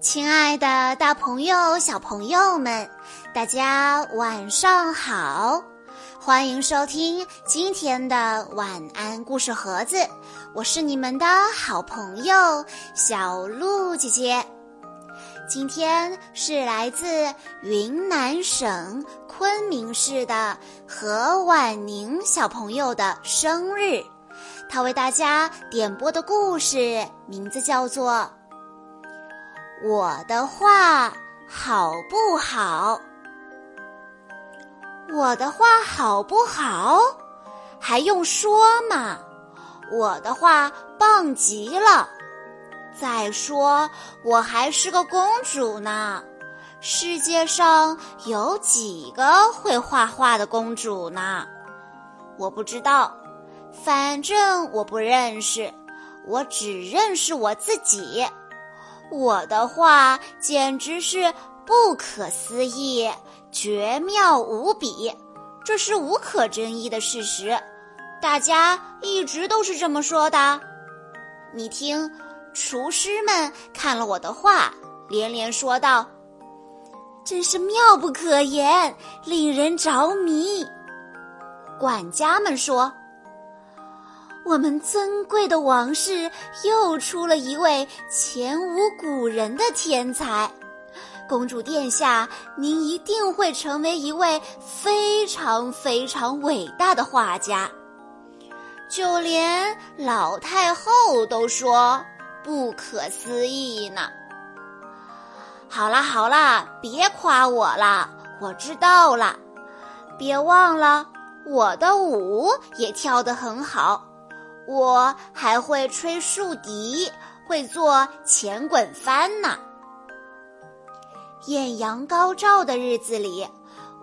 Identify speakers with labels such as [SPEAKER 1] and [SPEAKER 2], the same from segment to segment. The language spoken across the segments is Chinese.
[SPEAKER 1] 亲爱的，大朋友、小朋友们，大家晚上好！欢迎收听今天的晚安故事盒子，我是你们的好朋友小鹿姐姐。今天是来自云南省昆明市的何婉宁小朋友的生日，他为大家点播的故事名字叫做。我的画好不好？我的画好不好？还用说吗？我的画棒极了。再说，我还是个公主呢。世界上有几个会画画的公主呢？我不知道，反正我不认识，我只认识我自己。我的画简直是不可思议，绝妙无比，这是无可争议的事实，大家一直都是这么说的。你听，厨师们看了我的画，连连说道：“真是妙不可言，令人着迷。”管家们说。我们尊贵的王室又出了一位前无古人的天才，公主殿下，您一定会成为一位非常非常伟大的画家。就连老太后都说不可思议呢。好啦好啦，别夸我了，我知道了。别忘了，我的舞也跳得很好。我还会吹竖笛，会做前滚翻呢。艳阳高照的日子里，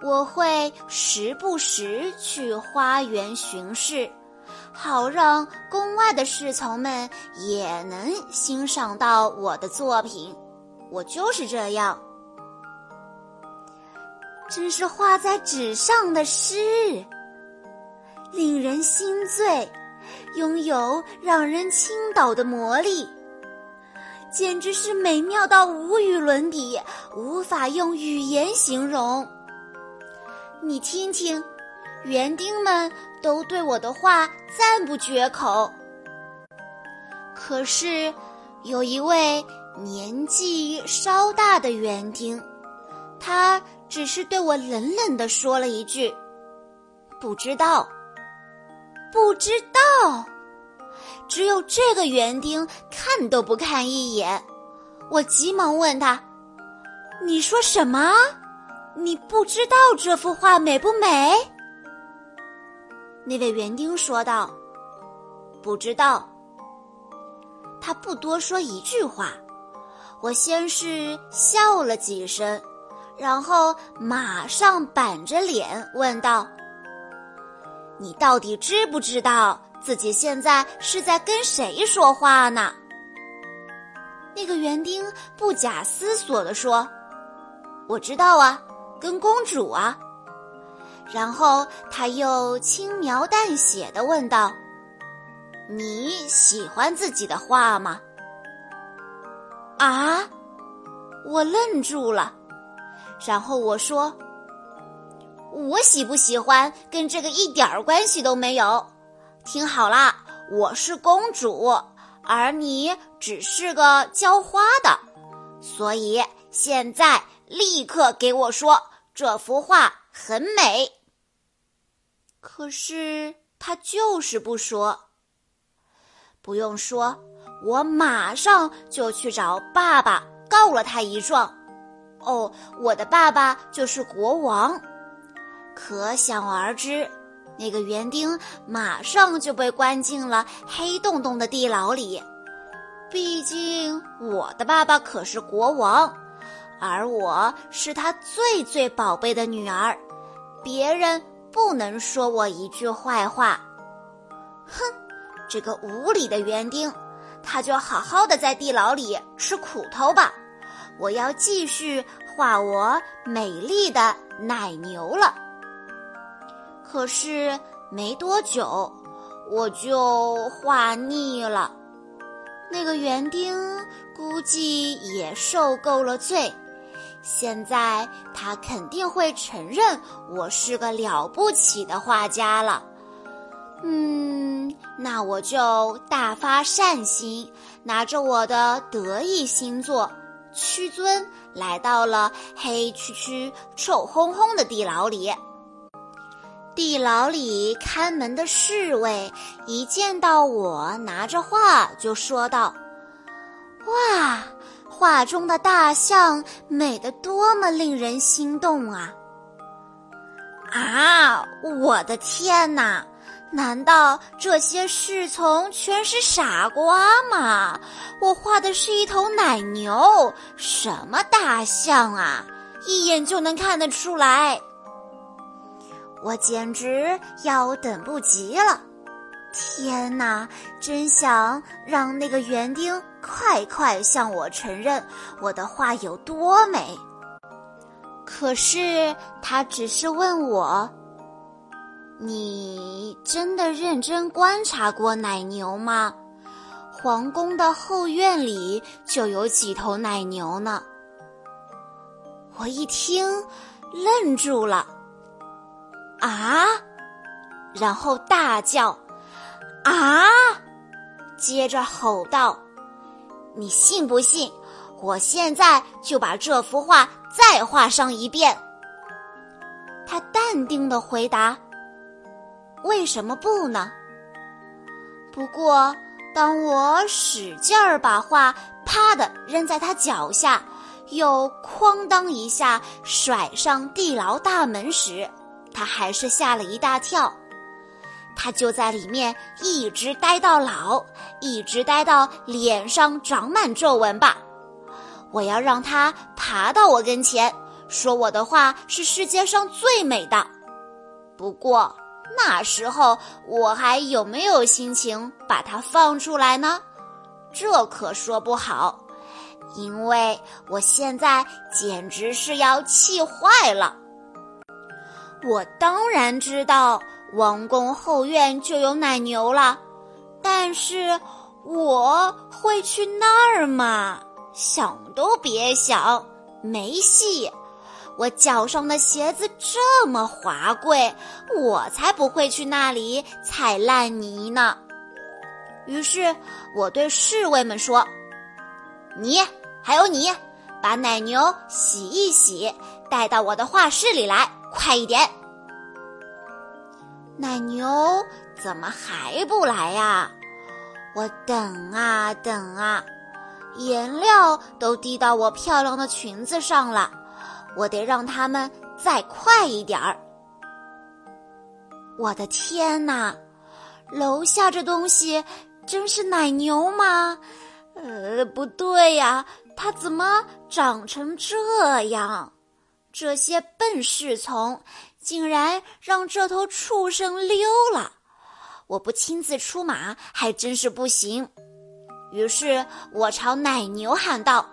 [SPEAKER 1] 我会时不时去花园巡视，好让宫外的侍从们也能欣赏到我的作品。我就是这样，真是画在纸上的诗，令人心醉。拥有让人倾倒的魔力，简直是美妙到无与伦比，无法用语言形容。你听听，园丁们都对我的话赞不绝口。可是，有一位年纪稍大的园丁，他只是对我冷冷地说了一句：“不知道。”不知道，只有这个园丁看都不看一眼。我急忙问他：“你说什么？你不知道这幅画美不美？”那位园丁说道：“不知道。”他不多说一句话。我先是笑了几声，然后马上板着脸问道。你到底知不知道自己现在是在跟谁说话呢？那个园丁不假思索地说：“我知道啊，跟公主啊。”然后他又轻描淡写的问道：“你喜欢自己的画吗？”啊！我愣住了，然后我说。我喜不喜欢跟这个一点儿关系都没有。听好啦，我是公主，而你只是个浇花的，所以现在立刻给我说这幅画很美。可是他就是不说。不用说，我马上就去找爸爸告了他一状。哦，我的爸爸就是国王。可想而知，那个园丁马上就被关进了黑洞洞的地牢里。毕竟我的爸爸可是国王，而我是他最最宝贝的女儿，别人不能说我一句坏话。哼，这个无理的园丁，他就好好的在地牢里吃苦头吧。我要继续画我美丽的奶牛了。可是没多久，我就画腻了。那个园丁估计也受够了罪，现在他肯定会承认我是个了不起的画家了。嗯，那我就大发善心，拿着我的得意星座屈尊，来到了黑黢黢、臭烘烘的地牢里。地牢里看门的侍卫一见到我拿着画，就说道：“哇，画中的大象美得多么令人心动啊！”啊，我的天哪！难道这些侍从全是傻瓜吗？我画的是一头奶牛，什么大象啊？一眼就能看得出来。我简直要等不及了！天哪，真想让那个园丁快快向我承认我的画有多美。可是他只是问我。你真的认真观察过奶牛吗？皇宫的后院里就有几头奶牛呢。我一听，愣住了。啊！然后大叫：“啊！”接着吼道：“你信不信？我现在就把这幅画再画上一遍。”他淡定的回答。为什么不呢？不过，当我使劲儿把画啪的扔在他脚下，又哐当一下甩上地牢大门时，他还是吓了一大跳。他就在里面一直待到老，一直待到脸上长满皱纹吧。我要让他爬到我跟前，说我的画是世界上最美的。不过。那时候我还有没有心情把它放出来呢？这可说不好，因为我现在简直是要气坏了。我当然知道王宫后院就有奶牛了，但是我会去那儿吗？想都别想，没戏。我脚上的鞋子这么华贵，我才不会去那里踩烂泥呢。于是我对侍卫们说：“你还有你，把奶牛洗一洗，带到我的画室里来，快一点！”奶牛怎么还不来呀？我等啊等啊，颜料都滴到我漂亮的裙子上了。我得让他们再快一点儿！我的天哪，楼下这东西真是奶牛吗？呃，不对呀，它怎么长成这样？这些笨侍从竟然让这头畜生溜了！我不亲自出马还真是不行。于是我朝奶牛喊道：“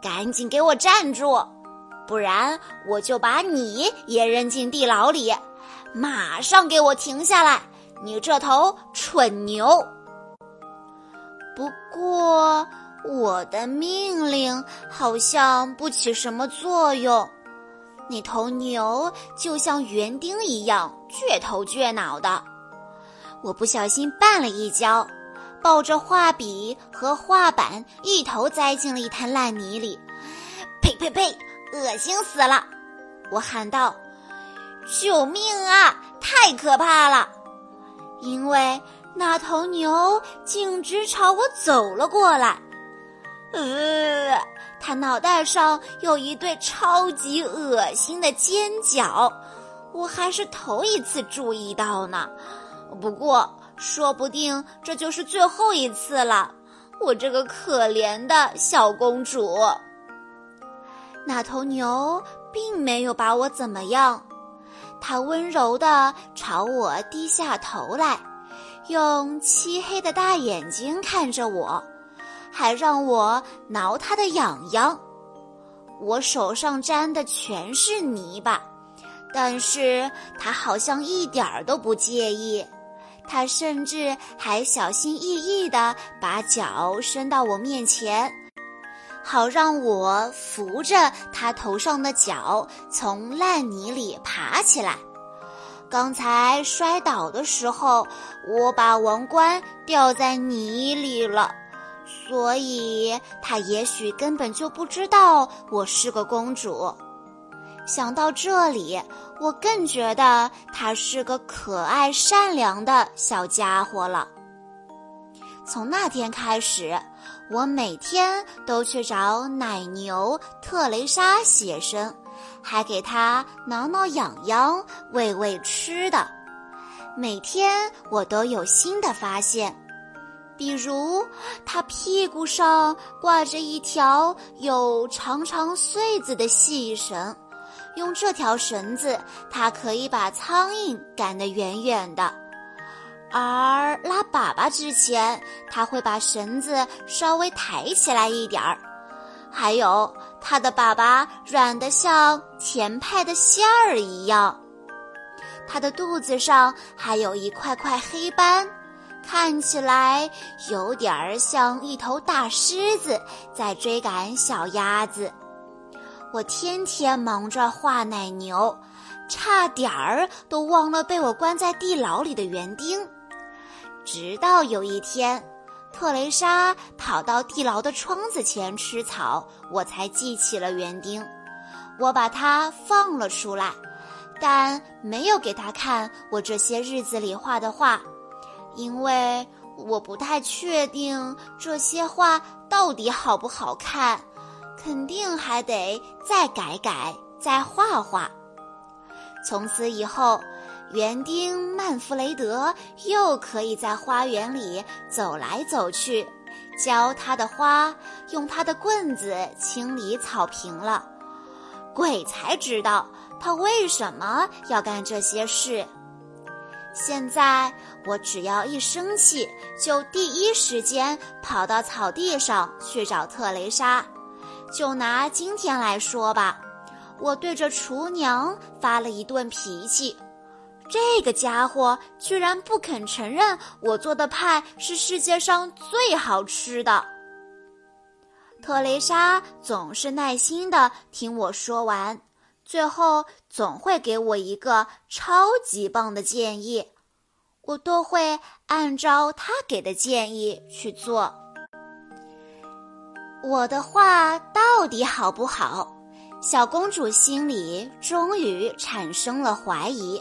[SPEAKER 1] 赶紧给我站住！”不然我就把你也扔进地牢里！马上给我停下来，你这头蠢牛！不过我的命令好像不起什么作用，那头牛就像园丁一样倔头倔脑的。我不小心绊了一跤，抱着画笔和画板一头栽进了一滩烂泥里。呸呸呸！恶心死了！我喊道：“救命啊！太可怕了！因为那头牛径直朝我走了过来。呃，它脑袋上有一对超级恶心的尖角，我还是头一次注意到呢。不过，说不定这就是最后一次了。我这个可怜的小公主。”那头牛并没有把我怎么样，它温柔地朝我低下头来，用漆黑的大眼睛看着我，还让我挠它的痒痒。我手上沾的全是泥巴，但是它好像一点儿都不介意。他甚至还小心翼翼地把脚伸到我面前，好让我扶着他头上的脚从烂泥里爬起来。刚才摔倒的时候，我把王冠掉在泥里了，所以他也许根本就不知道我是个公主。想到这里，我更觉得他是个可爱善良的小家伙了。从那天开始，我每天都去找奶牛特蕾莎写生，还给她挠挠痒痒、喂喂吃的。每天我都有新的发现，比如她屁股上挂着一条有长长穗子的细绳。用这条绳子，它可以把苍蝇赶得远远的；而拉粑粑之前，它会把绳子稍微抬起来一点儿。还有，它的粑粑软得像甜派的馅儿一样。它的肚子上还有一块块黑斑，看起来有点儿像一头大狮子在追赶小鸭子。我天天忙着画奶牛，差点儿都忘了被我关在地牢里的园丁。直到有一天，特蕾莎跑到地牢的窗子前吃草，我才记起了园丁。我把它放了出来，但没有给他看我这些日子里画的画，因为我不太确定这些画到底好不好看。肯定还得再改改，再画画。从此以后，园丁曼弗雷德又可以在花园里走来走去，浇他的花，用他的棍子清理草坪了。鬼才知道他为什么要干这些事。现在我只要一生气，就第一时间跑到草地上去找特蕾莎。就拿今天来说吧，我对着厨娘发了一顿脾气，这个家伙居然不肯承认我做的派是世界上最好吃的。特蕾莎总是耐心的听我说完，最后总会给我一个超级棒的建议，我都会按照他给的建议去做。我的画到底好不好？小公主心里终于产生了怀疑。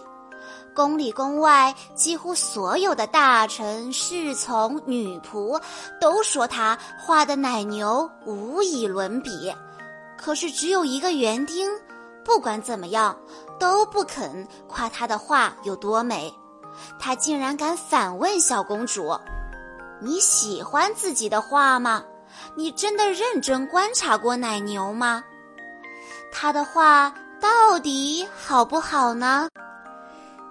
[SPEAKER 1] 宫里宫外，几乎所有的大臣、侍从、女仆都说她画的奶牛无以伦比。可是只有一个园丁，不管怎么样都不肯夸她的画有多美。他竟然敢反问小公主：“你喜欢自己的画吗？”你真的认真观察过奶牛吗？他的画到底好不好呢？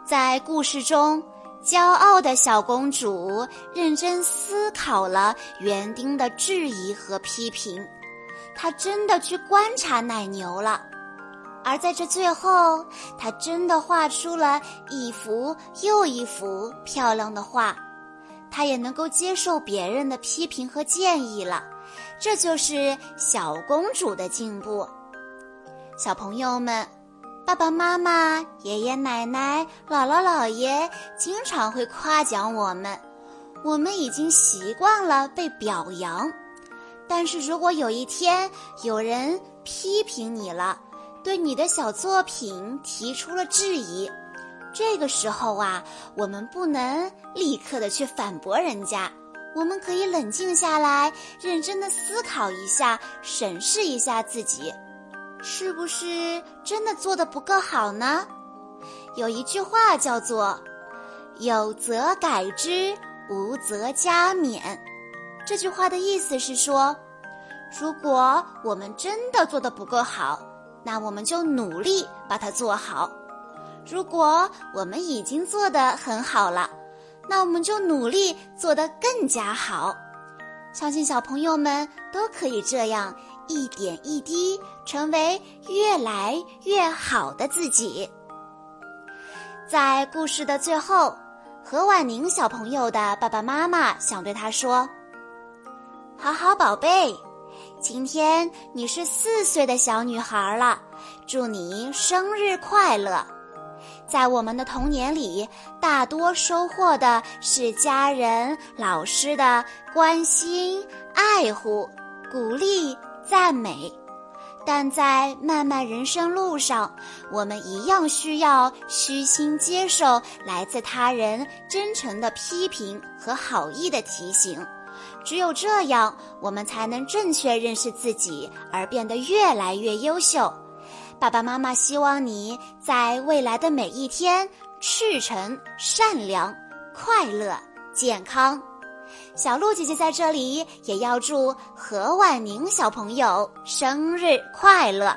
[SPEAKER 1] 在故事中，骄傲的小公主认真思考了园丁的质疑和批评，她真的去观察奶牛了。而在这最后，她真的画出了一幅又一幅漂亮的画，她也能够接受别人的批评和建议了。这就是小公主的进步。小朋友们，爸爸妈妈、爷爷奶奶、姥姥姥爷经常会夸奖我们，我们已经习惯了被表扬。但是如果有一天有人批评你了，对你的小作品提出了质疑，这个时候啊，我们不能立刻的去反驳人家。我们可以冷静下来，认真的思考一下，审视一下自己，是不是真的做的不够好呢？有一句话叫做“有则改之，无则加勉”。这句话的意思是说，如果我们真的做的不够好，那我们就努力把它做好；如果我们已经做得很好了，那我们就努力做得更加好，相信小朋友们都可以这样一点一滴成为越来越好的自己。在故事的最后，何婉宁小朋友的爸爸妈妈想对他说：“好好宝贝，今天你是四岁的小女孩了，祝你生日快乐！在我们的童年里，大多收获的是家人、老师的关心、爱护、鼓励、赞美。”但在漫漫人生路上，我们一样需要虚心接受来自他人真诚的批评和好意的提醒。只有这样，我们才能正确认识自己，而变得越来越优秀。爸爸妈妈希望你在未来的每一天赤诚、善良、快乐、健康。小鹿姐姐在这里也要祝何婉宁小朋友生日快乐！